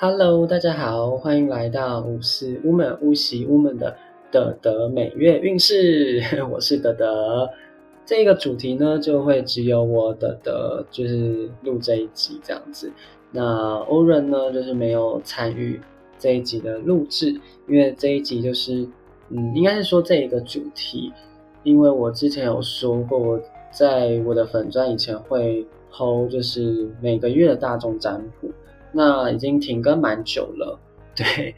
Hello，大家好，欢迎来到五四乌门乌喜乌门的德德每月运势，我是德德。这个主题呢，就会只有我德德就是录这一集这样子。那欧润呢，就是没有参与这一集的录制，因为这一集就是嗯，应该是说这一个主题，因为我之前有说过，我在我的粉钻以前会 hold 就是每个月的大众占卜。那已经停更蛮久了，对，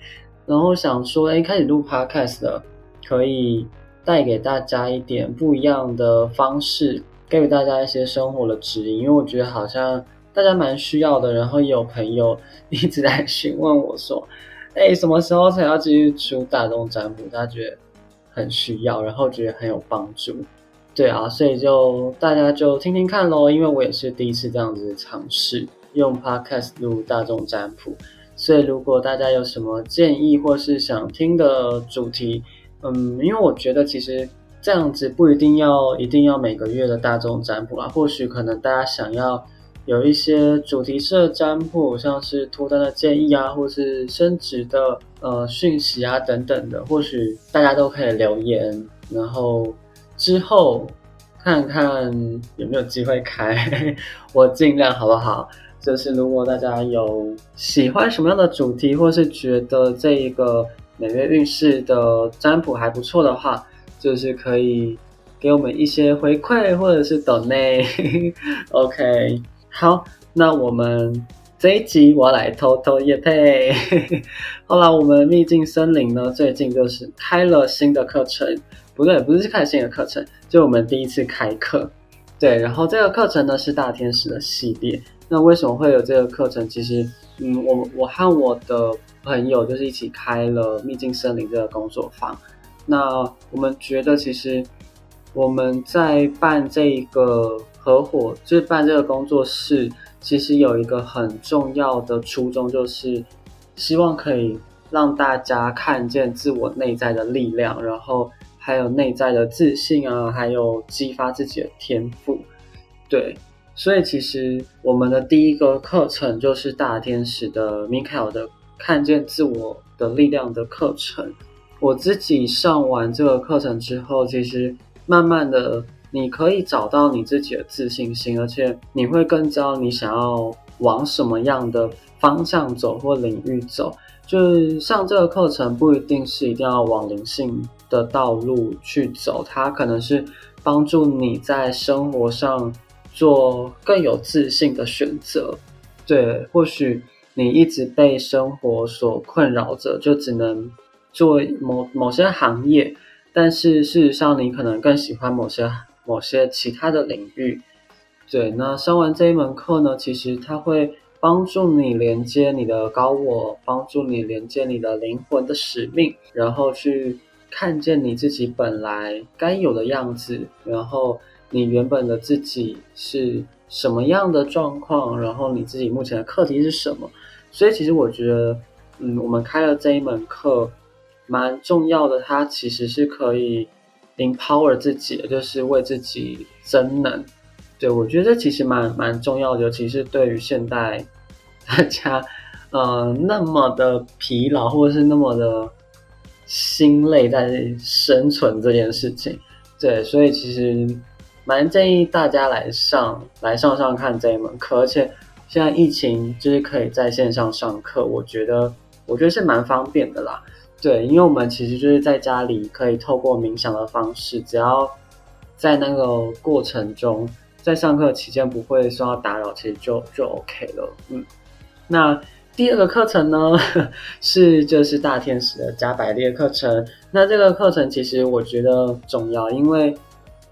然后想说，哎，开始录 podcast 了，可以带给大家一点不一样的方式，给予大家一些生活的指引，因为我觉得好像大家蛮需要的。然后也有朋友一直在询问我说，哎，什么时候才要继续出大众占卜？大家觉得很需要，然后觉得很有帮助，对啊，所以就大家就听听看喽，因为我也是第一次这样子尝试。用 Podcast 录大众占卜，所以如果大家有什么建议或是想听的主题，嗯，因为我觉得其实这样子不一定要一定要每个月的大众占卜啊，或许可能大家想要有一些主题式的占卜，像是脱单的建议啊，或是升职的呃讯息啊等等的，或许大家都可以留言，然后之后看看有没有机会开，我尽量好不好？就是如果大家有喜欢什么样的主题，或是觉得这一个每月运势的占卜还不错的话，就是可以给我们一些回馈，或者是等内。OK，好，那我们这一集我来偷偷夜配。后来我们秘境森林呢，最近就是开了新的课程，不对，不是开新的课程，就我们第一次开课。对，然后这个课程呢是大天使的系列。那为什么会有这个课程？其实，嗯，我我和我的朋友就是一起开了秘境森林这个工作坊。那我们觉得，其实我们在办这个合伙，就是办这个工作室，其实有一个很重要的初衷，就是希望可以让大家看见自我内在的力量，然后还有内在的自信啊，还有激发自己的天赋，对。所以其实我们的第一个课程就是大天使的米凯尔的看见自我的力量的课程。我自己上完这个课程之后，其实慢慢的你可以找到你自己的自信心，而且你会更知道你想要往什么样的方向走或领域走。就是上这个课程不一定是一定要往灵性的道路去走，它可能是帮助你在生活上。做更有自信的选择，对，或许你一直被生活所困扰着，就只能做某某些行业，但是事实上你可能更喜欢某些某些其他的领域，对。那上完这一门课呢，其实它会帮助你连接你的高我，帮助你连接你的灵魂的使命，然后去看见你自己本来该有的样子，然后。你原本的自己是什么样的状况？然后你自己目前的课题是什么？所以其实我觉得，嗯，我们开了这一门课蛮重要的，它其实是可以 empower 自己，就是为自己增能。对我觉得这其实蛮蛮重要的，尤其是对于现代大家，呃，那么的疲劳或者是那么的心累在生存这件事情。对，所以其实。蛮建议大家来上来上上看这一门课，而且现在疫情就是可以在线上上课，我觉得我觉得是蛮方便的啦。对，因为我们其实就是在家里可以透过冥想的方式，只要在那个过程中，在上课期间不会受到打扰，其实就就 OK 了。嗯，那第二个课程呢 是就是大天使的加百列课程，那这个课程其实我觉得重要，因为。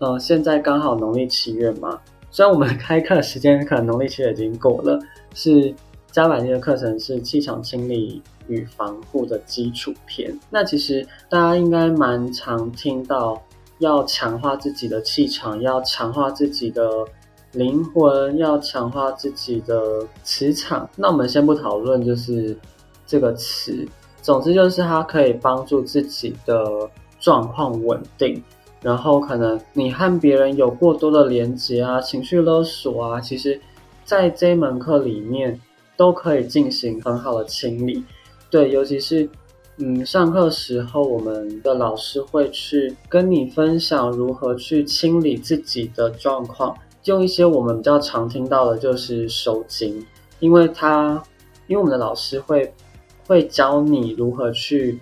呃，现在刚好农历七月嘛，虽然我们 开课时间可能农历七月已经过了，是加百列的课程是气场清理与防护的基础篇。那其实大家应该蛮常听到，要强化自己的气场，要强化自己的灵魂，要强化自己的磁场。那我们先不讨论就是这个词，总之就是它可以帮助自己的状况稳定。然后可能你和别人有过多的连接啊，情绪勒索啊，其实，在这门课里面，都可以进行很好的清理。对，尤其是嗯，上课时候我们的老师会去跟你分享如何去清理自己的状况，用一些我们比较常听到的就是收精，因为他因为我们的老师会会教你如何去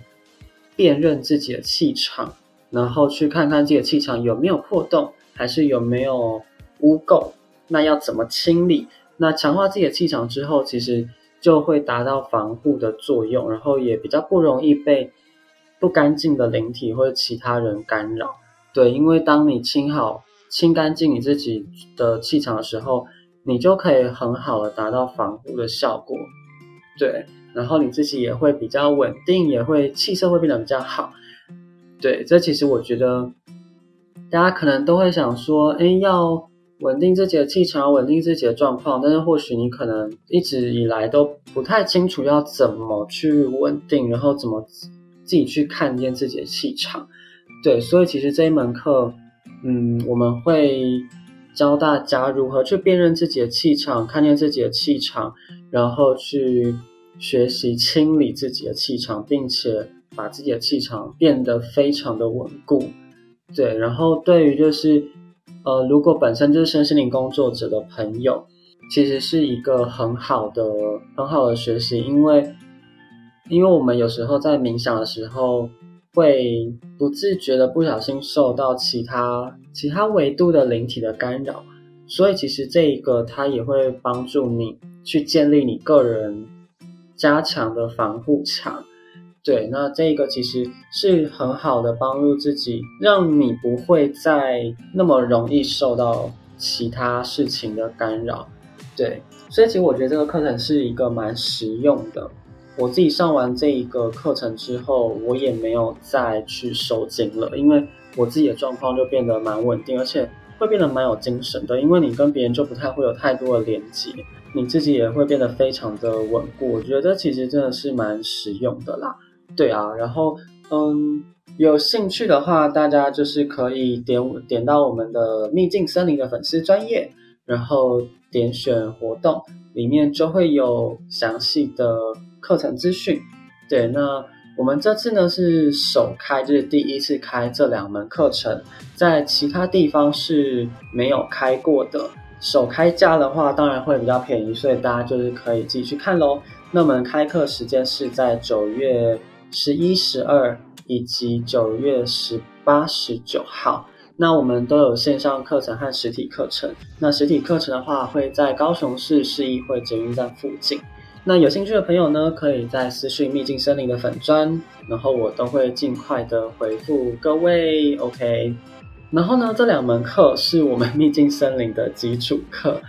辨认自己的气场。然后去看看自己的气场有没有破洞，还是有没有污垢，那要怎么清理？那强化自己的气场之后，其实就会达到防护的作用，然后也比较不容易被不干净的灵体或者其他人干扰。对，因为当你清好、清干净你自己的气场的时候，你就可以很好的达到防护的效果。对，然后你自己也会比较稳定，也会气色会变得比较好。对，这其实我觉得，大家可能都会想说，哎，要稳定自己的气场，稳定自己的状况，但是或许你可能一直以来都不太清楚要怎么去稳定，然后怎么自己去看见自己的气场。对，所以其实这一门课，嗯，我们会教大家如何去辨认自己的气场，看见自己的气场，然后去学习清理自己的气场，并且。把自己的气场变得非常的稳固，对。然后对于就是，呃，如果本身就是身心灵工作者的朋友，其实是一个很好的、很好的学习，因为，因为我们有时候在冥想的时候，会不自觉的不小心受到其他其他维度的灵体的干扰，所以其实这一个它也会帮助你去建立你个人加强的防护墙。对，那这个其实是很好的帮助自己，让你不会再那么容易受到其他事情的干扰。对，所以其实我觉得这个课程是一个蛮实用的。我自己上完这一个课程之后，我也没有再去收紧了，因为我自己的状况就变得蛮稳定，而且会变得蛮有精神的。因为你跟别人就不太会有太多的连接，你自己也会变得非常的稳固。我觉得其实真的是蛮实用的啦。对啊，然后嗯，有兴趣的话，大家就是可以点点到我们的秘境森林的粉丝专业，然后点选活动，里面就会有详细的课程资讯。对，那我们这次呢是首开，就是第一次开这两门课程，在其他地方是没有开过的。首开价的话，当然会比较便宜，所以大家就是可以自己去看喽。那我们开课时间是在九月。十一、十二以及九月十八、十九号，那我们都有线上课程和实体课程。那实体课程的话，会在高雄市市议会捷运站附近。那有兴趣的朋友呢，可以在私讯秘境森林的粉砖，然后我都会尽快的回复各位。OK，然后呢，这两门课是我们秘境森林的基础课，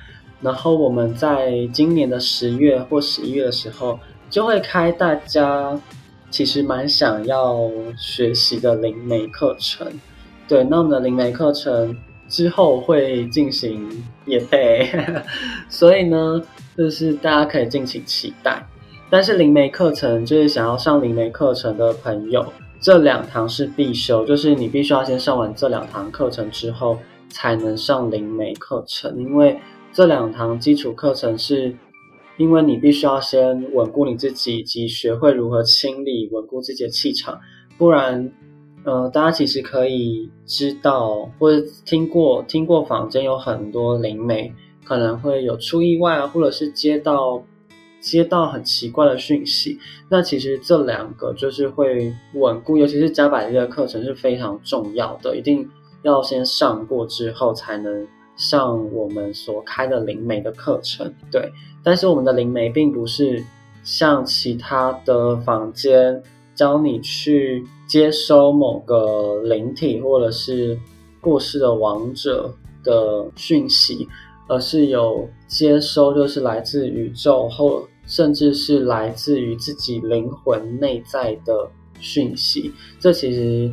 然后我们在今年的十月或十一月的时候，就会开大家。其实蛮想要学习的灵媒课程，对，那我们的灵媒课程之后会进行也配，所以呢，就是大家可以敬请期待。但是灵媒课程就是想要上灵媒课程的朋友，这两堂是必修，就是你必须要先上完这两堂课程之后，才能上灵媒课程，因为这两堂基础课程是。因为你必须要先稳固你自己，以及学会如何清理、稳固自己的气场，不然，呃，大家其实可以知道或者听过听过坊间有很多灵媒可能会有出意外啊，或者是接到接到很奇怪的讯息。那其实这两个就是会稳固，尤其是加百列的课程是非常重要的，一定要先上过之后才能。上我们所开的灵媒的课程，对，但是我们的灵媒并不是像其他的房间教你去接收某个灵体或者是过世的亡者的讯息，而是有接收就是来自宇宙或甚至是来自于自己灵魂内在的讯息，这其实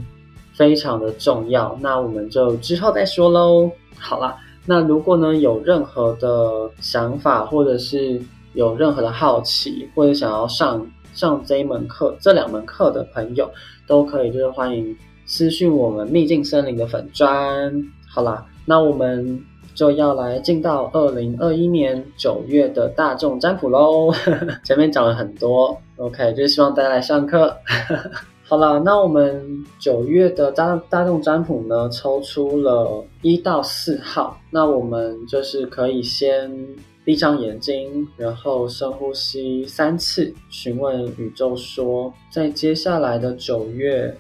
非常的重要。那我们就之后再说喽。好啦。那如果呢有任何的想法，或者是有任何的好奇，或者想要上上这一门课、这两门课的朋友，都可以就是欢迎私讯我们秘境森林的粉砖。好啦，那我们就要来进到二零二一年九月的大众占卜喽。前面讲了很多，OK，就希望大家来上课。好了，那我们九月的大大众占卜呢，抽出了一到四号。那我们就是可以先闭上眼睛，然后深呼吸三次，询问宇宙说，在接下来的九月，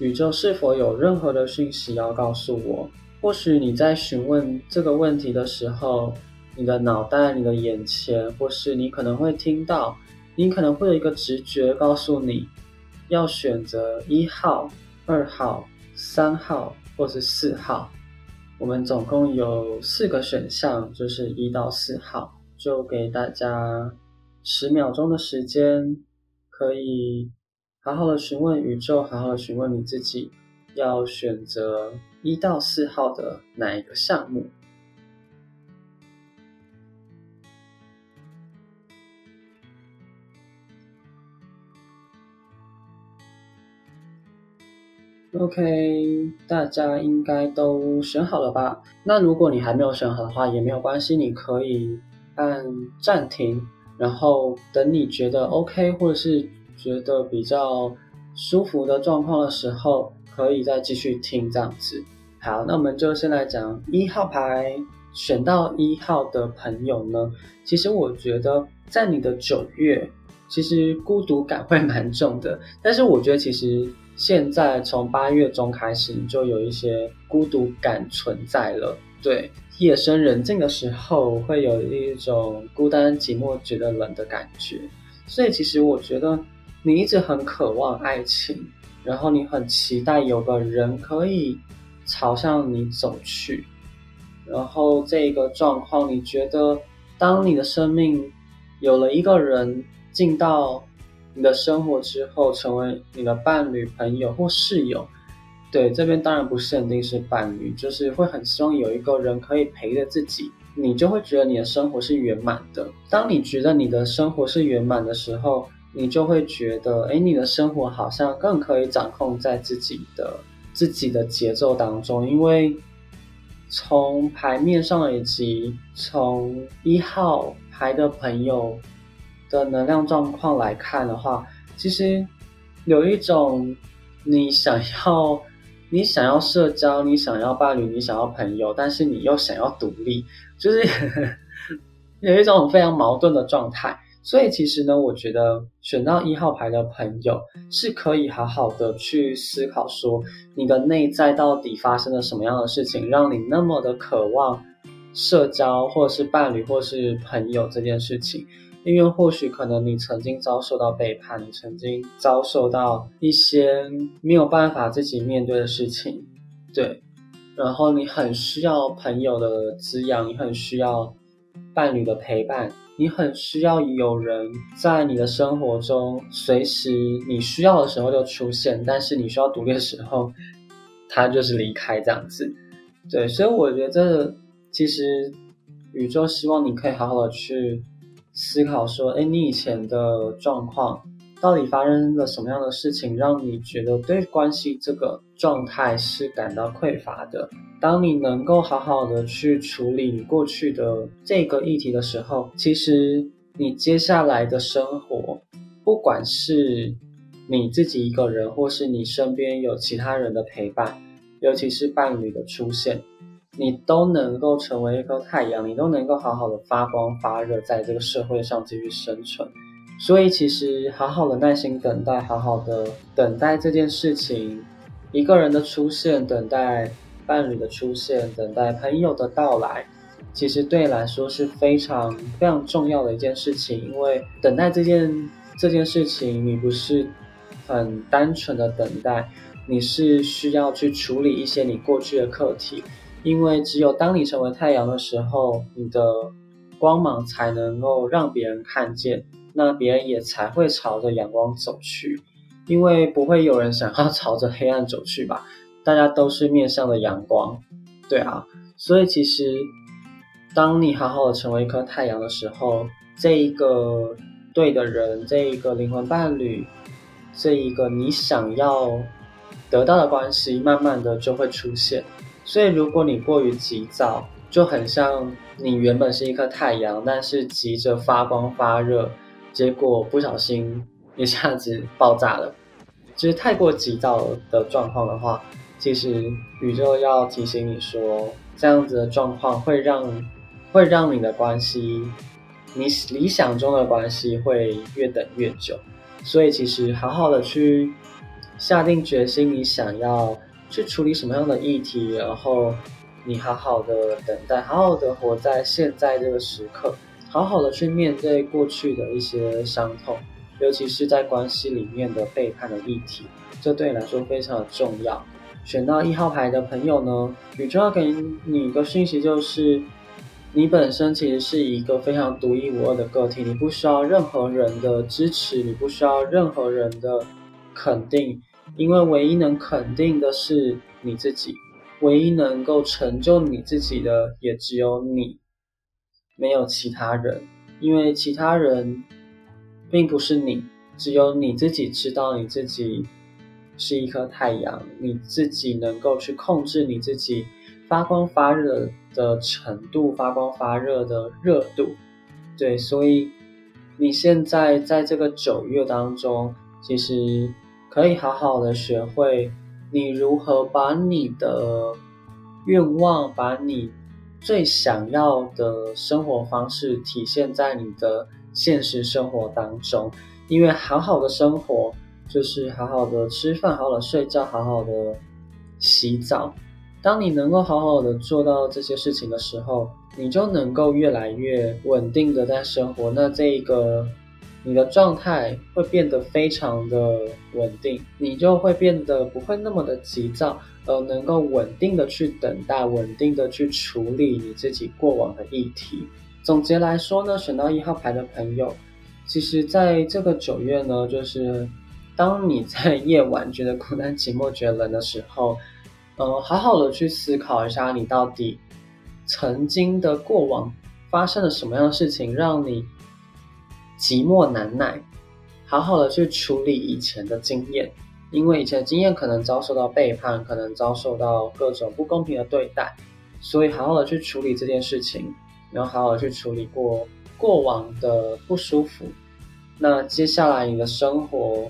宇宙是否有任何的讯息要告诉我？或许你在询问这个问题的时候，你的脑袋、你的眼前，或是你可能会听到，你可能会有一个直觉告诉你，要选择一号、二号、三号或是四号。我们总共有四个选项，就是一到四号，就给大家十秒钟的时间，可以好好的询问宇宙，好好的询问你自己，要选择。一到四号的哪一个项目？OK，大家应该都选好了吧？那如果你还没有选好的话，也没有关系，你可以按暂停，然后等你觉得 OK，或者是觉得比较舒服的状况的时候，可以再继续听这样子。好，那我们就先来讲一号牌选到一号的朋友呢。其实我觉得在你的九月，其实孤独感会蛮重的。但是我觉得其实现在从八月中开始，你就有一些孤独感存在了。对，夜深人静的时候，会有一种孤单寂寞、觉得冷的感觉。所以其实我觉得你一直很渴望爱情，然后你很期待有个人可以。朝向你走去，然后这个状况，你觉得，当你的生命有了一个人进到你的生活之后，成为你的伴侣、朋友或室友，对这边当然不限定是伴侣，就是会很希望有一个人可以陪着自己，你就会觉得你的生活是圆满的。当你觉得你的生活是圆满的时候，你就会觉得，哎，你的生活好像更可以掌控在自己的。自己的节奏当中，因为从牌面上以及从一号牌的朋友的能量状况来看的话，其实有一种你想要 你想要社交，你想要伴侣，你想要朋友，但是你又想要独立，就是 有一种非常矛盾的状态。所以其实呢，我觉得选到一号牌的朋友是可以好好的去思考，说你的内在到底发生了什么样的事情，让你那么的渴望社交，或者是伴侣，或是朋友这件事情。因为或许可能你曾经遭受到背叛，你曾经遭受到一些没有办法自己面对的事情，对。然后你很需要朋友的滋养，你很需要伴侣的陪伴。你很需要有人在你的生活中，随时你需要的时候就出现，但是你需要独立的时候，他就是离开这样子。对，所以我觉得其实宇宙希望你可以好好的去思考，说，哎，你以前的状况。到底发生了什么样的事情，让你觉得对关系这个状态是感到匮乏的？当你能够好好的去处理你过去的这个议题的时候，其实你接下来的生活，不管是你自己一个人，或是你身边有其他人的陪伴，尤其是伴侣的出现，你都能够成为一颗太阳，你都能够好好的发光发热，在这个社会上继续生存。所以，其实好好的耐心等待，好好的等待这件事情，一个人的出现，等待伴侣的出现，等待朋友的到来，其实对你来说是非常非常重要的一件事情。因为等待这件这件事情，你不是很单纯的等待，你是需要去处理一些你过去的课题。因为只有当你成为太阳的时候，你的光芒才能够让别人看见。那别人也才会朝着阳光走去，因为不会有人想要 朝着黑暗走去吧？大家都是面向的阳光，对啊。所以其实，当你好好的成为一颗太阳的时候，这一个对的人，这一个灵魂伴侣，这一个你想要得到的关系，慢慢的就会出现。所以如果你过于急躁，就很像你原本是一颗太阳，但是急着发光发热，结果不小心一下子爆炸了。就是太过急躁的状况的话，其实宇宙要提醒你说，这样子的状况会让会让你的关系，你理想中的关系会越等越久。所以其实好好的去下定决心，你想要去处理什么样的议题，然后你好好的等待，好好的活在现在这个时刻，好好的去面对过去的一些伤痛。尤其是在关系里面的背叛的议题，这对你来说非常的重要。选到一号牌的朋友呢，宇宙要给你一个讯息，就是你本身其实是一个非常独一无二的个体，你不需要任何人的支持，你不需要任何人的肯定，因为唯一能肯定的是你自己，唯一能够成就你自己的也只有你，没有其他人，因为其他人。并不是你，只有你自己知道你自己是一颗太阳，你自己能够去控制你自己发光发热的程度，发光发热的热度。对，所以你现在在这个九月当中，其实可以好好的学会你如何把你的愿望，把你最想要的生活方式体现在你的。现实生活当中，因为好好的生活就是好好的吃饭，好好的睡觉，好好的洗澡。当你能够好好的做到这些事情的时候，你就能够越来越稳定的在生活。那这一个你的状态会变得非常的稳定，你就会变得不会那么的急躁，而能够稳定的去等待，稳定的去处理你自己过往的议题。总结来说呢，选到一号牌的朋友，其实在这个九月呢，就是当你在夜晚觉得孤单寂寞、觉得冷的时候，呃，好好的去思考一下，你到底曾经的过往发生了什么样的事情，让你寂寞难耐。好好的去处理以前的经验，因为以前的经验可能遭受到背叛，可能遭受到各种不公平的对待，所以好好的去处理这件事情。然后好好的去处理过过往的不舒服，那接下来你的生活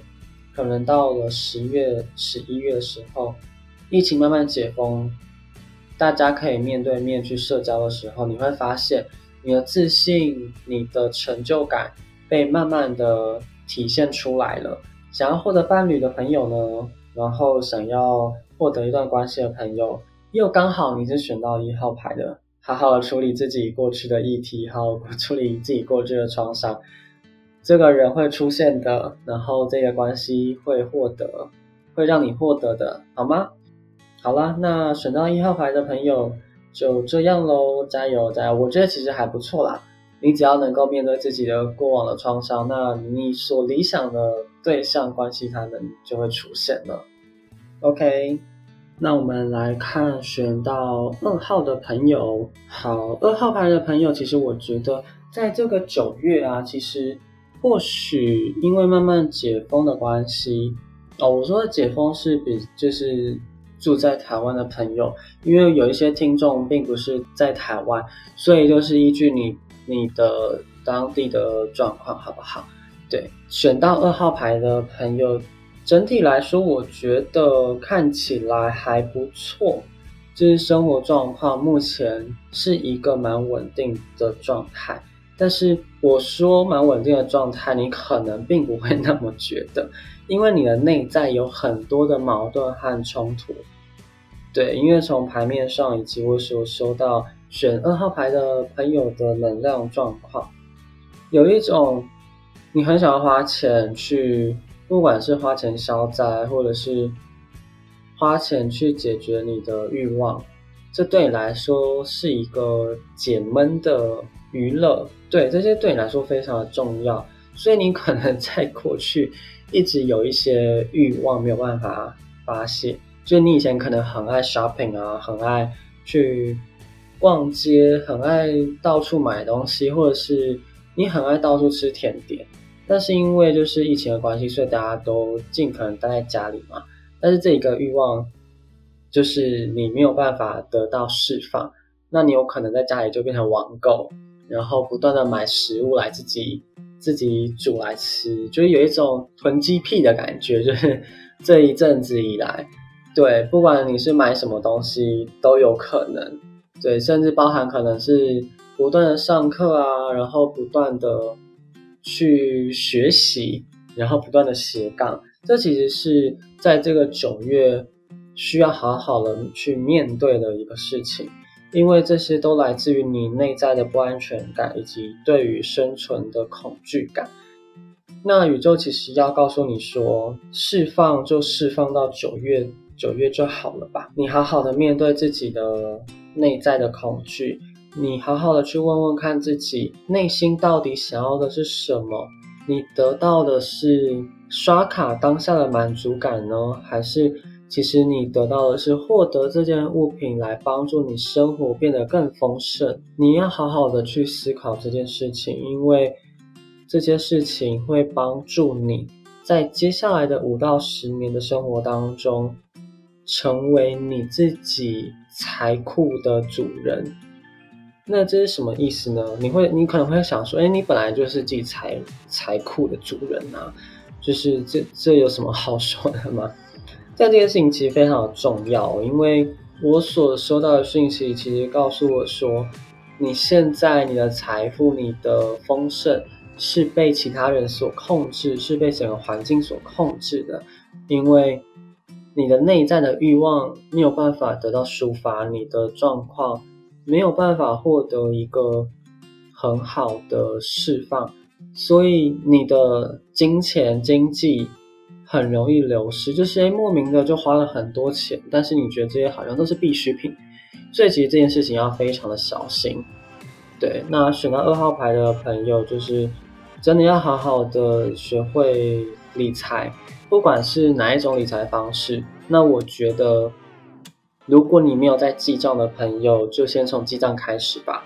可能到了十月、十一月的时候，疫情慢慢解封，大家可以面对面去社交的时候，你会发现你的自信、你的成就感被慢慢的体现出来了。想要获得伴侣的朋友呢，然后想要获得一段关系的朋友，又刚好你是选到一号牌的。好好的处理自己过去的议题，好好处理自己过去的创伤，这个人会出现的，然后这个关系会获得，会让你获得的，好吗？好啦，那选到一号牌的朋友就这样喽，加油加油！我觉得其实还不错啦，你只要能够面对自己的过往的创伤，那你所理想的对象关系，他们就会出现了。OK。那我们来看选到二号的朋友，好，二号牌的朋友，其实我觉得在这个九月啊，其实或许因为慢慢解封的关系，哦，我说的解封是比就是住在台湾的朋友，因为有一些听众并不是在台湾，所以就是依据你你的当地的状况好不好？对，选到二号牌的朋友。整体来说，我觉得看起来还不错，就是生活状况目前是一个蛮稳定的状态。但是我说蛮稳定的状态，你可能并不会那么觉得，因为你的内在有很多的矛盾和冲突。对，因为从牌面上以及我所收到选二号牌的朋友的能量状况，有一种你很想要花钱去。不管是花钱消灾，或者是花钱去解决你的欲望，这对你来说是一个解闷的娱乐。对，这些对你来说非常的重要。所以你可能在过去一直有一些欲望没有办法发泄，就你以前可能很爱 shopping 啊，很爱去逛街，很爱到处买东西，或者是你很爱到处吃甜点。但是因为就是疫情的关系，所以大家都尽可能待在家里嘛。但是这一个欲望，就是你没有办法得到释放。那你有可能在家里就变成网购，然后不断的买食物来自己自己煮来吃，就是有一种囤积癖的感觉，就是这一阵子以来，对，不管你是买什么东西都有可能，对，甚至包含可能是不断的上课啊，然后不断的去学习，然后不断的斜杠，这其实是在这个九月。需要好好的去面对的一个事情，因为这些都来自于你内在的不安全感以及对于生存的恐惧感。那宇宙其实要告诉你说，释放就释放到九月，九月就好了吧？你好好的面对自己的内在的恐惧，你好好的去问问看自己内心到底想要的是什么？你得到的是刷卡当下的满足感呢，还是？其实你得到的是获得这件物品来帮助你生活变得更丰盛。你要好好的去思考这件事情，因为这件事情会帮助你在接下来的五到十年的生活当中，成为你自己财库的主人。那这是什么意思呢？你会，你可能会想说，哎，你本来就是自己财财库的主人啊，就是这这有什么好说的吗？但这件事情其实非常的重要，因为我所收到的讯息其实告诉我说，你现在你的财富、你的丰盛是被其他人所控制，是被整个环境所控制的，因为你的内在的欲望没有办法得到抒发，你的状况没有办法获得一个很好的释放，所以你的金钱、经济。很容易流失，就是莫名的就花了很多钱，但是你觉得这些好像都是必需品，所以其实这件事情要非常的小心。对，那选到二号牌的朋友，就是真的要好好的学会理财，不管是哪一种理财方式。那我觉得，如果你没有在记账的朋友，就先从记账开始吧。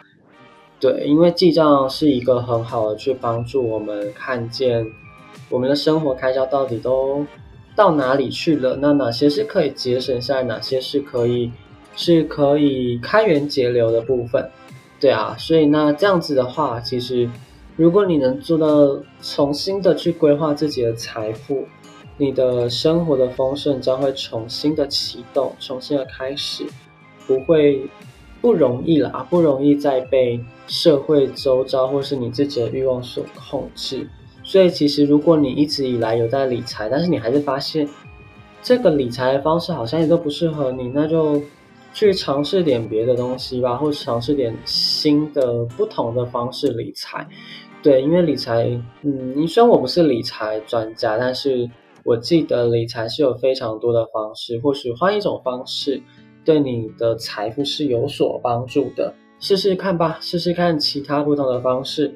对，因为记账是一个很好的去帮助我们看见。我们的生活开销到底都到哪里去了？那哪些是可以节省下来？哪些是可以是可以开源节流的部分？对啊，所以那这样子的话，其实如果你能做到重新的去规划自己的财富，你的生活的丰盛将会重新的启动，重新的开始，不会不容易啦，不容易再被社会周遭或是你自己的欲望所控制。所以，其实如果你一直以来有在理财，但是你还是发现这个理财的方式好像也都不适合你，那就去尝试点别的东西吧，或者尝试点新的、不同的方式理财。对，因为理财，嗯，虽然我不是理财专家，但是我记得理财是有非常多的方式，或许换一种方式对你的财富是有所帮助的，试试看吧，试试看其他不同的方式。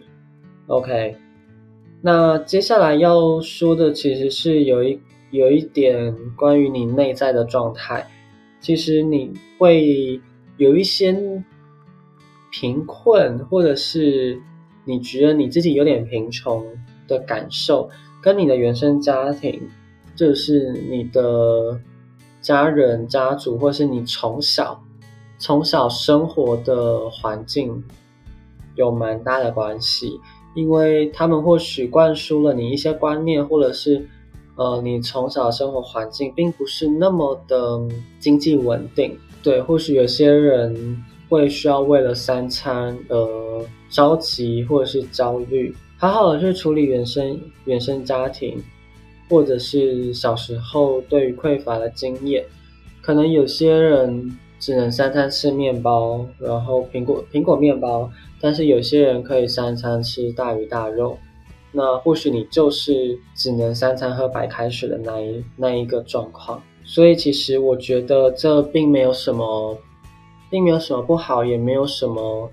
OK。那接下来要说的其实是有一有一点关于你内在的状态，其实你会有一些贫困，或者是你觉得你自己有点贫穷的感受，跟你的原生家庭，就是你的家人、家族，或是你从小从小生活的环境有蛮大的关系。因为他们或许灌输了你一些观念，或者是，呃，你从小生活环境并不是那么的经济稳定，对，或许有些人会需要为了三餐而着急或者是焦虑，好好的去处理原生原生家庭，或者是小时候对于匮乏的经验，可能有些人只能三餐吃面包，然后苹果苹果面包。但是有些人可以三餐吃大鱼大肉，那或许你就是只能三餐喝白开水的那一那一个状况。所以其实我觉得这并没有什么，并没有什么不好，也没有什么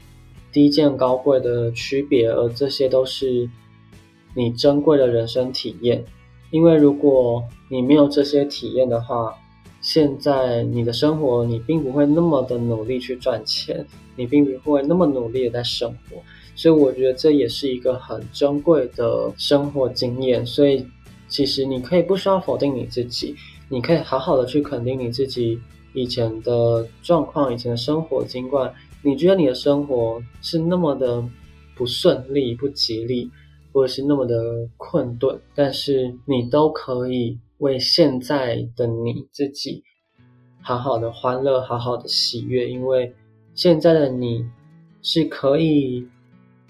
低贱高贵的区别，而这些都是你珍贵的人生体验。因为如果你没有这些体验的话，现在你的生活，你并不会那么的努力去赚钱，你并不会那么努力的在生活，所以我觉得这也是一个很珍贵的生活经验。所以其实你可以不需要否定你自己，你可以好好的去肯定你自己以前的状况、以前的生活，尽管你觉得你的生活是那么的不顺利、不吉利，或者是那么的困顿，但是你都可以为现在的你自己好好的欢乐、好好的喜悦，因为现在的你是可以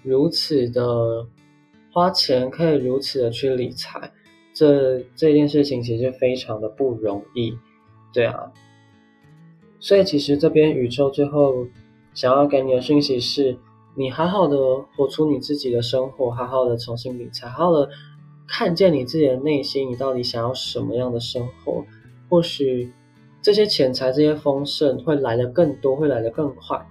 如此的花钱，可以如此的去理财，这这件事情其实非常的不容易，对啊。所以其实这边宇宙最后。想要给你的讯息是，你好好的活出你自己的生活，好好的重新理财，好好的看见你自己的内心，你到底想要什么样的生活？或许这些钱财、这些丰盛会来的更多，会来的更快，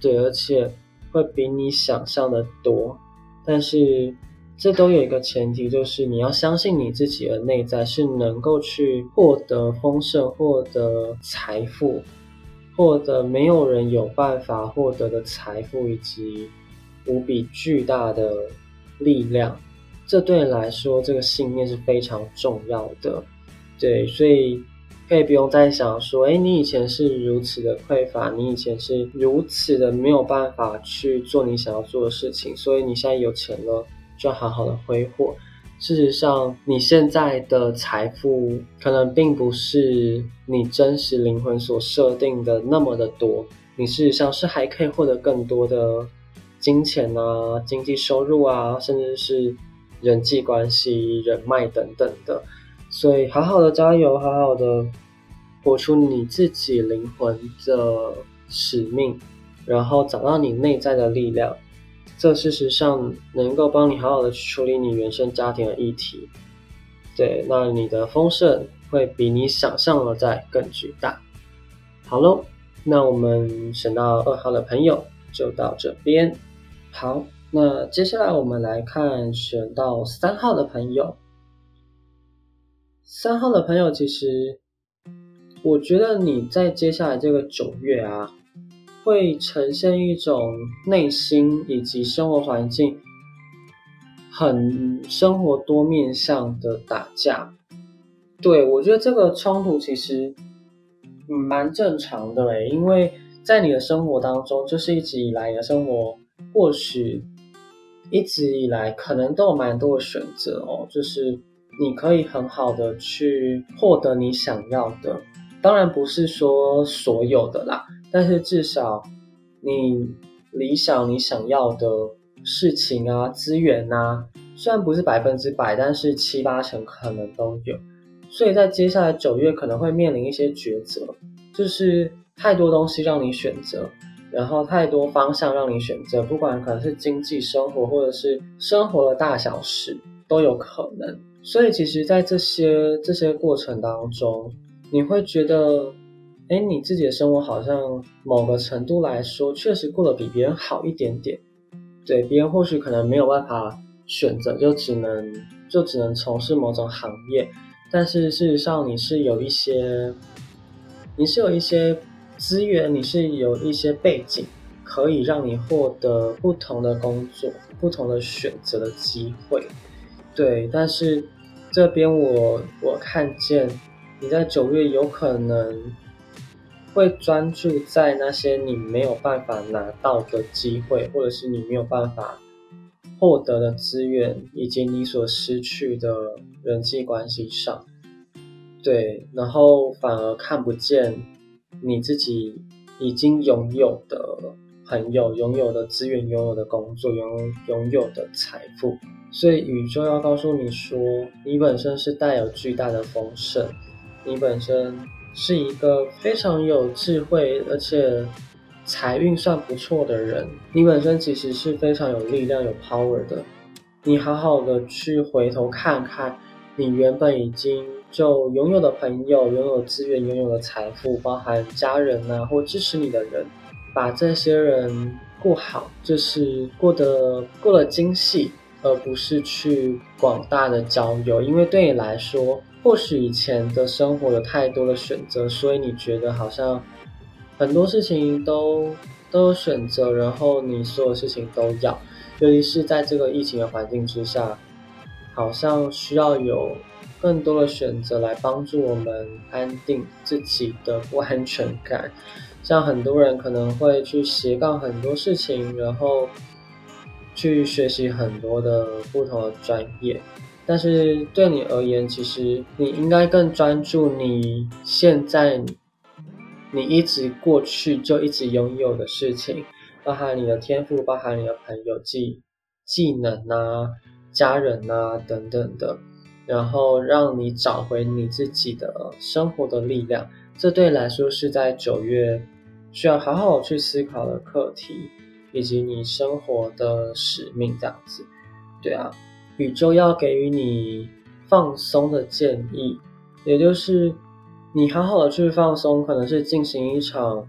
对，而且会比你想象的多。但是这都有一个前提，就是你要相信你自己的内在是能够去获得丰盛、获得财富。获得没有人有办法获得的财富以及无比巨大的力量，这对来说，这个信念是非常重要的。对，所以可以不用再想说，哎，你以前是如此的匮乏，你以前是如此的没有办法去做你想要做的事情，所以你现在有钱了，就要好好的挥霍。事实上，你现在的财富可能并不是你真实灵魂所设定的那么的多。你事实上是还可以获得更多的金钱啊、经济收入啊，甚至是人际关系、人脉等等的。所以，好好的加油，好好的活出你自己灵魂的使命，然后找到你内在的力量。这事实上能够帮你好好的去处理你原生家庭的议题，对，那你的丰盛会比你想象的在更巨大。好喽，那我们选到二号的朋友就到这边。好，那接下来我们来看选到三号的朋友。三号的朋友，其实我觉得你在接下来这个九月啊。会呈现一种内心以及生活环境很生活多面向的打架，对我觉得这个冲突其实蛮正常的诶，因为在你的生活当中，就是一直以来你的生活或许一直以来可能都有蛮多的选择哦，就是你可以很好的去获得你想要的，当然不是说所有的啦。但是至少，你理想你想要的事情啊、资源啊，虽然不是百分之百，但是七八成可能都有。所以在接下来九月可能会面临一些抉择，就是太多东西让你选择，然后太多方向让你选择，不管可能是经济生活或者是生活的大小事都有可能。所以其实，在这些这些过程当中，你会觉得。哎，你自己的生活好像某个程度来说，确实过得比别人好一点点。对，别人或许可能没有办法选择，就只能就只能从事某种行业。但是事实上，你是有一些，你是有一些资源，你是有一些背景，可以让你获得不同的工作、不同的选择的机会。对，但是这边我我看见你在九月有可能。会专注在那些你没有办法拿到的机会，或者是你没有办法获得的资源，以及你所失去的人际关系上。对，然后反而看不见你自己已经拥有的朋友、拥有的资源、拥有的工作、拥拥有的财富。所以宇宙要告诉你说，你本身是带有巨大的丰盛，你本身。是一个非常有智慧，而且财运算不错的人。你本身其实是非常有力量、有 power 的。你好好的去回头看看，你原本已经就拥有的朋友、拥有资源、拥有的财富，包含家人呐，或支持你的人，把这些人过好，就是过得过得精细，而不是去广大的交友，因为对你来说。或许以前的生活有太多的选择，所以你觉得好像很多事情都都有选择，然后你所有事情都要。尤其是在这个疫情的环境之下，好像需要有更多的选择来帮助我们安定自己的不安全感。像很多人可能会去斜杠很多事情，然后去学习很多的不同的专业。但是对你而言，其实你应该更专注你现在你一直过去就一直拥有的事情，包含你的天赋，包含你的朋友技技能啊、家人啊等等的，然后让你找回你自己的生活的力量。这对来说是在九月需要好好去思考的课题，以及你生活的使命这样子。对啊。宇宙要给予你放松的建议，也就是你好好的去放松，可能是进行一场，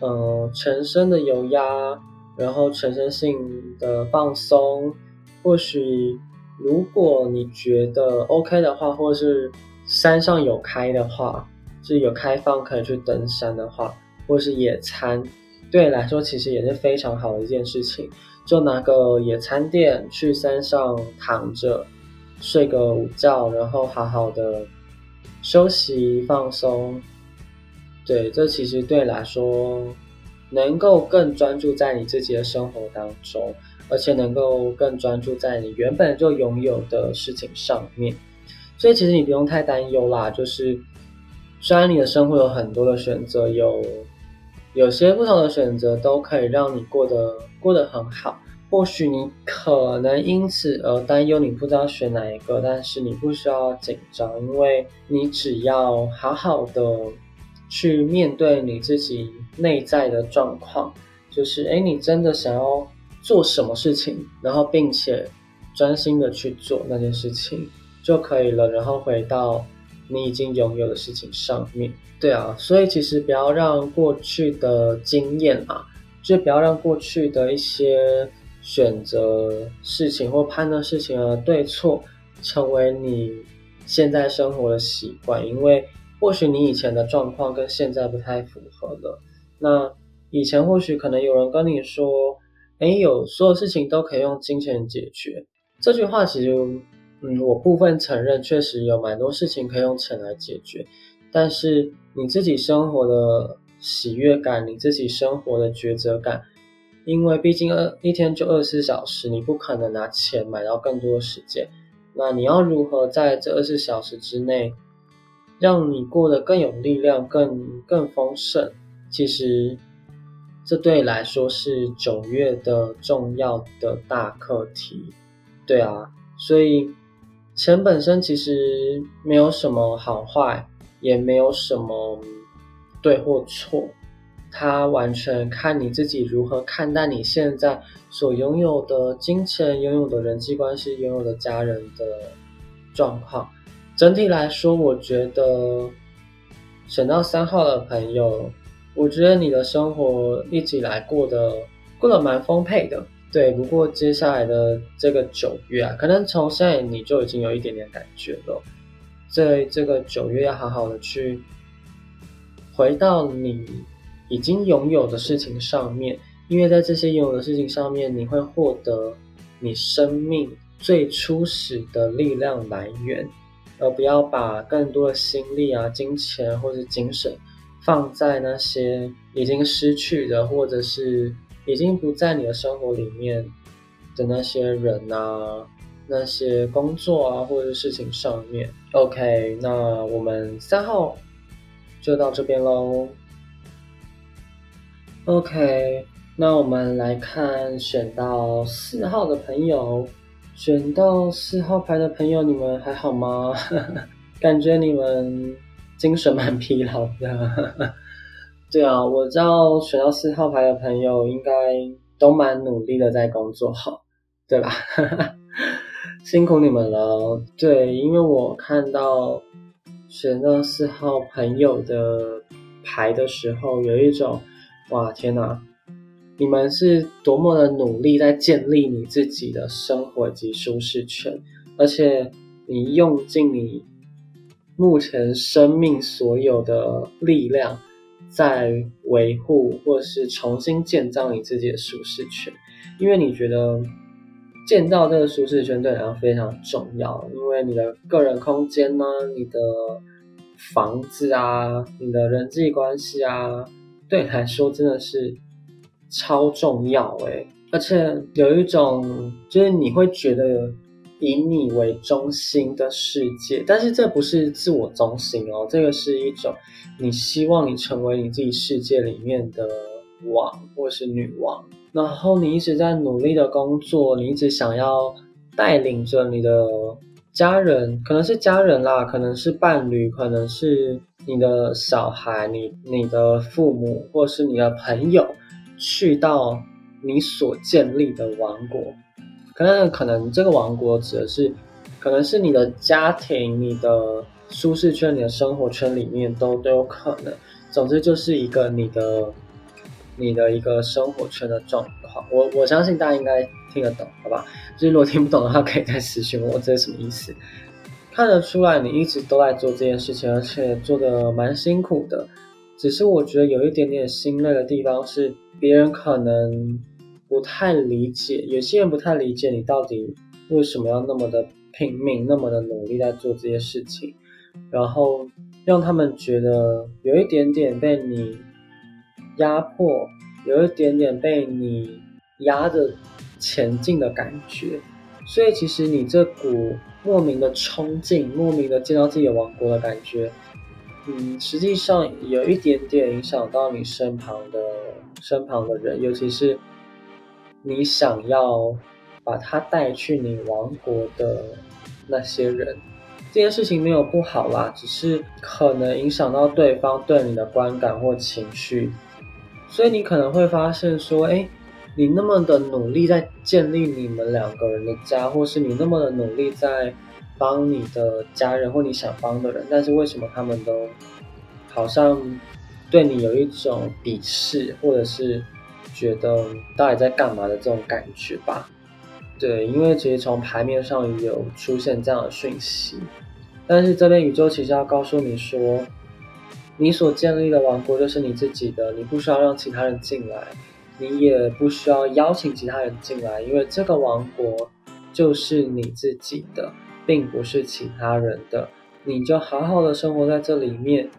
呃，全身的油压，然后全身性的放松。或许如果你觉得 OK 的话，或是山上有开的话，是有开放可以去登山的话，或是野餐，对你来说其实也是非常好的一件事情。就拿个野餐垫去山上躺着睡个午觉，然后好好的休息放松。对，这其实对你来说能够更专注在你自己的生活当中，而且能够更专注在你原本就拥有的事情上面。所以其实你不用太担忧啦，就是虽然你的生活有很多的选择，有。有些不同的选择都可以让你过得过得很好。或许你可能因此而担忧，你不知道选哪一个，但是你不需要紧张，因为你只要好好的去面对你自己内在的状况，就是哎，你真的想要做什么事情，然后并且专心的去做那件事情就可以了，然后回到。你已经拥有的事情上面对啊，所以其实不要让过去的经验啊，就不要让过去的一些选择事情或判断事情的对错，成为你现在生活的习惯。因为或许你以前的状况跟现在不太符合了。那以前或许可能有人跟你说，哎，有所有事情都可以用金钱解决。这句话其实。嗯，我部分承认，确实有蛮多事情可以用钱来解决，但是你自己生活的喜悦感，你自己生活的抉择感，因为毕竟二一天就二十四小时，你不可能拿钱买到更多的时间。那你要如何在这二十四小时之内，让你过得更有力量、更更丰盛？其实，这对来说是九月的重要的大课题。对啊，所以。钱本身其实没有什么好坏，也没有什么对或错，它完全看你自己如何看待你现在所拥有的金钱、拥有的人际关系、拥有的家人的状况。整体来说，我觉得选到三号的朋友，我觉得你的生活一直以来过得过得蛮丰沛的。对，不过接下来的这个九月啊，可能从现在你就已经有一点点感觉了。在这个九月，要好好的去回到你已经拥有的事情上面，因为在这些拥有的事情上面，你会获得你生命最初始的力量来源，而不要把更多的心力啊、金钱或者精神放在那些已经失去的，或者是。已经不在你的生活里面的那些人啊，那些工作啊，或者是事情上面。OK，那我们三号就到这边喽。OK，那我们来看选到四号的朋友，选到四号牌的朋友，你们还好吗？感觉你们精神蛮疲劳的。对啊，我知道选到四号牌的朋友应该都蛮努力的在工作，好，对吧？辛苦你们了。对，因为我看到选到四号朋友的牌的时候，有一种哇天哪，你们是多么的努力在建立你自己的生活及舒适圈，而且你用尽你目前生命所有的力量。在维护或是重新建造你自己的舒适圈，因为你觉得建造这个舒适圈对你来说非常重要，因为你的个人空间呢，你的房子啊，你的人际关系啊，对你来说真的是超重要诶。而且有一种就是你会觉得以你为中心的世界，但是这不是自我中心哦，这个是一种你希望你成为你自己世界里面的王或是女王。然后你一直在努力的工作，你一直想要带领着你的家人，可能是家人啦，可能是伴侣，可能是你的小孩，你你的父母，或是你的朋友，去到你所建立的王国。可能可能这个王国指的是，可能是你的家庭、你的舒适圈、你的生活圈里面都都有可能。总之就是一个你的。你的一个生活圈的状况，我我相信大家应该听得懂，好吧？就是如果听不懂的话，可以再私信我，这是什么意思？看得出来你一直都在做这件事情，而且做的蛮辛苦的。只是我觉得有一点点心累的地方是，别人可能不太理解，有些人不太理解你到底为什么要那么的拼命，那么的努力在做这些事情，然后让他们觉得有一点点被你。压迫有一点点被你压着前进的感觉，所以其实你这股莫名的冲劲、莫名的见到自己的王国的感觉，嗯，实际上有一点点影响到你身旁的身旁的人，尤其是你想要把他带去你王国的那些人。这件事情没有不好啦，只是可能影响到对方对你的观感或情绪。所以你可能会发现说，哎，你那么的努力在建立你们两个人的家，或是你那么的努力在帮你的家人或你想帮的人，但是为什么他们都好像对你有一种鄙视，或者是觉得到底在干嘛的这种感觉吧？对，因为其实从牌面上有出现这样的讯息，但是这边宇宙其实要告诉你说。你所建立的王国就是你自己的，你不需要让其他人进来，你也不需要邀请其他人进来，因为这个王国就是你自己的，并不是其他人的。你就好好的生活在这里面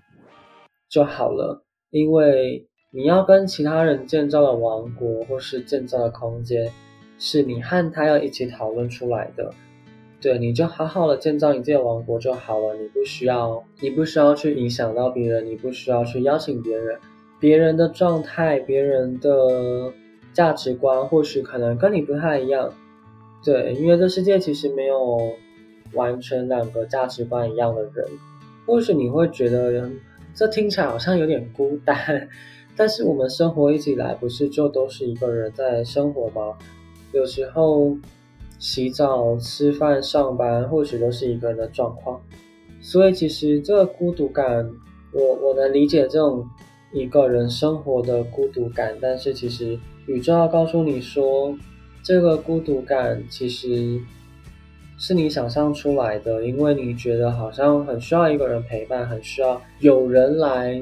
就好了，因为你要跟其他人建造的王国或是建造的空间，是你和他要一起讨论出来的。对，你就好好的建造你自己的王国就好了，你不需要，你不需要去影响到别人，你不需要去邀请别人，别人的状态，别人的价值观或许可能跟你不太一样。对，因为这世界其实没有完全两个价值观一样的人，或许你会觉得这听起来好像有点孤单，但是我们生活一直以来不是就都是一个人在生活吗？有时候。洗澡、吃饭、上班，或许都是一个人的状况。所以，其实这个孤独感，我我能理解这种一个人生活的孤独感。但是，其实宇宙要告诉你说，这个孤独感其实是你想象出来的，因为你觉得好像很需要一个人陪伴，很需要有人来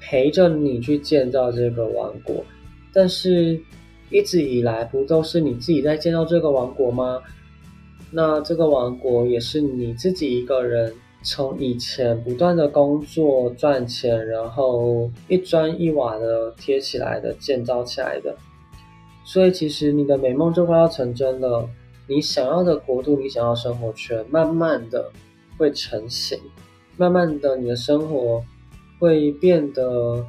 陪着你去建造这个王国。但是。一直以来不都是你自己在建造这个王国吗？那这个王国也是你自己一个人从以前不断的工作赚钱，然后一砖一瓦的贴起来的建造起来的。所以其实你的美梦就快要成真了，你想要的国度，你想要生活圈，慢慢的会成型，慢慢的你的生活会变得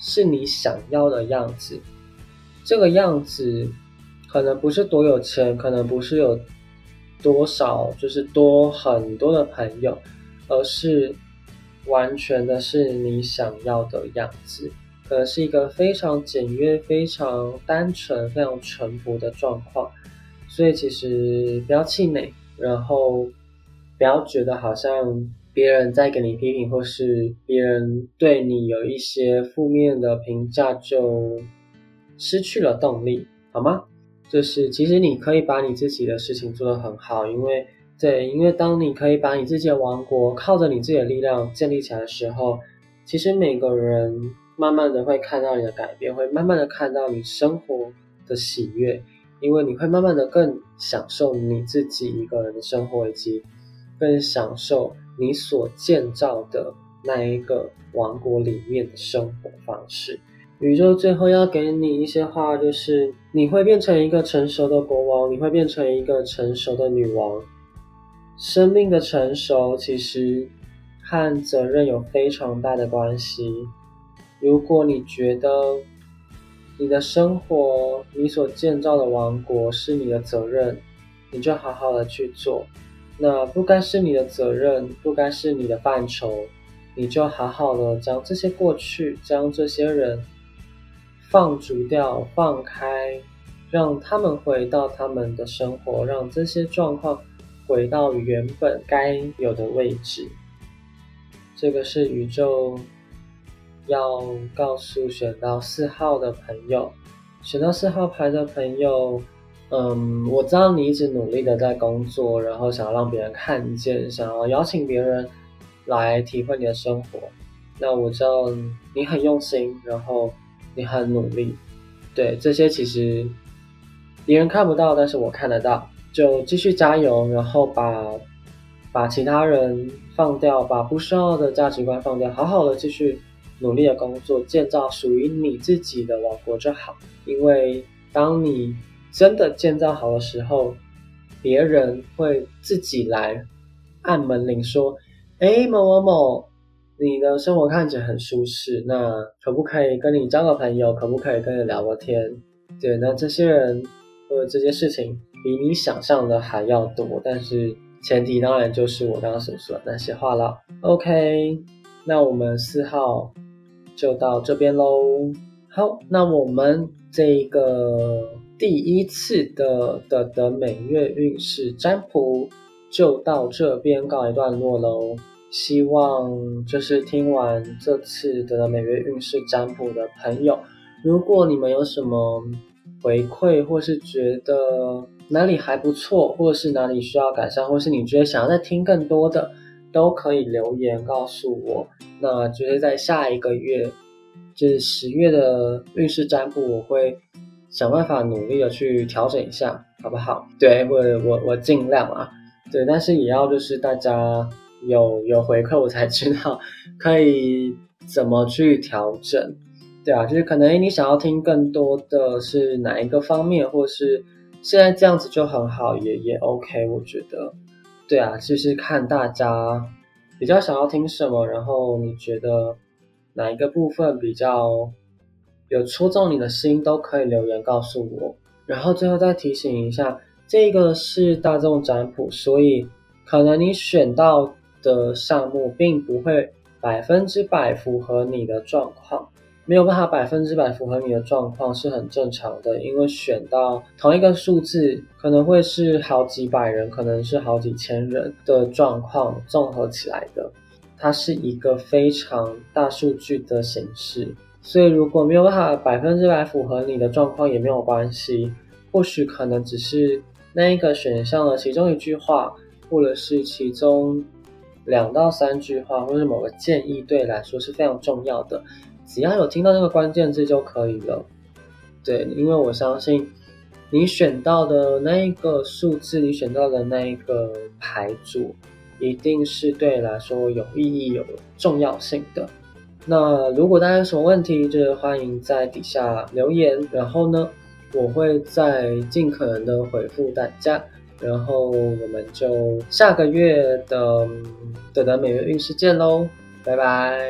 是你想要的样子。这个样子，可能不是多有钱，可能不是有多少，就是多很多的朋友，而是完全的是你想要的样子，可能是一个非常简约、非常单纯、非常淳朴的状况。所以其实不要气馁，然后不要觉得好像别人在给你批评，或是别人对你有一些负面的评价就。失去了动力，好吗？就是其实你可以把你自己的事情做得很好，因为对，因为当你可以把你自己的王国靠着你自己的力量建立起来的时候，其实每个人慢慢的会看到你的改变，会慢慢的看到你生活的喜悦，因为你会慢慢的更享受你自己一个人的生活，以及更享受你所建造的那一个王国里面的生活方式。宇宙最后要给你一些话，就是你会变成一个成熟的国王，你会变成一个成熟的女王。生命的成熟其实和责任有非常大的关系。如果你觉得你的生活、你所建造的王国是你的责任，你就好好的去做。那不该是你的责任，不该是你的范畴，你就好好的将这些过去、将这些人。放逐掉，放开，让他们回到他们的生活，让这些状况回到原本该有的位置。这个是宇宙要告诉选到四号的朋友，选到四号牌的朋友，嗯，我知道你一直努力的在工作，然后想要让别人看见，想要邀请别人来体会你的生活。那我知道你很用心，然后。你很努力，对这些其实别人看不到，但是我看得到。就继续加油，然后把把其他人放掉，把不需要的价值观放掉，好好的继续努力的工作，建造属于你自己的王国就好。因为当你真的建造好的时候，别人会自己来按门铃说：“哎，某某某。”你的生活看起来很舒适，那可不可以跟你交个朋友？可不可以跟你聊个天？对，那这些人或者这些事情比你想象的还要多，但是前提当然就是我刚刚所说的那些话了。OK，那我们四号就到这边喽。好，那我们这一个第一次的的的每月运势占卜就到这边告一段落喽。希望就是听完这次的每月运势占卜的朋友，如果你们有什么回馈，或是觉得哪里还不错，或是哪里需要改善，或是你觉得想要再听更多的，都可以留言告诉我。那就是在下一个月，就是十月的运势占卜，我会想办法努力的去调整一下，好不好？对，我我我尽量啊，对，但是也要就是大家。有有回馈，我才知道可以怎么去调整，对啊，就是可能你想要听更多的是哪一个方面，或是现在这样子就很好，也也 OK，我觉得，对啊，就是看大家比较想要听什么，然后你觉得哪一个部分比较有戳中你的心，都可以留言告诉我。然后最后再提醒一下，这个是大众占卜，所以可能你选到。的项目并不会百分之百符合你的状况，没有办法百分之百符合你的状况是很正常的，因为选到同一个数字可能会是好几百人，可能是好几千人的状况综合起来的，它是一个非常大数据的形式，所以如果没有办法百分之百符合你的状况也没有关系，或许可能只是那一个选项的其中一句话，或者是其中。两到三句话，或是某个建议，对你来说是非常重要的。只要有听到那个关键字就可以了。对，因为我相信你选到的那一个数字，你选到的那一个牌组，一定是对你来说有意义、有重要性的。那如果大家有什么问题，就是欢迎在底下留言，然后呢，我会再尽可能的回复大家。然后我们就下个月的的的每月运势见喽，拜拜。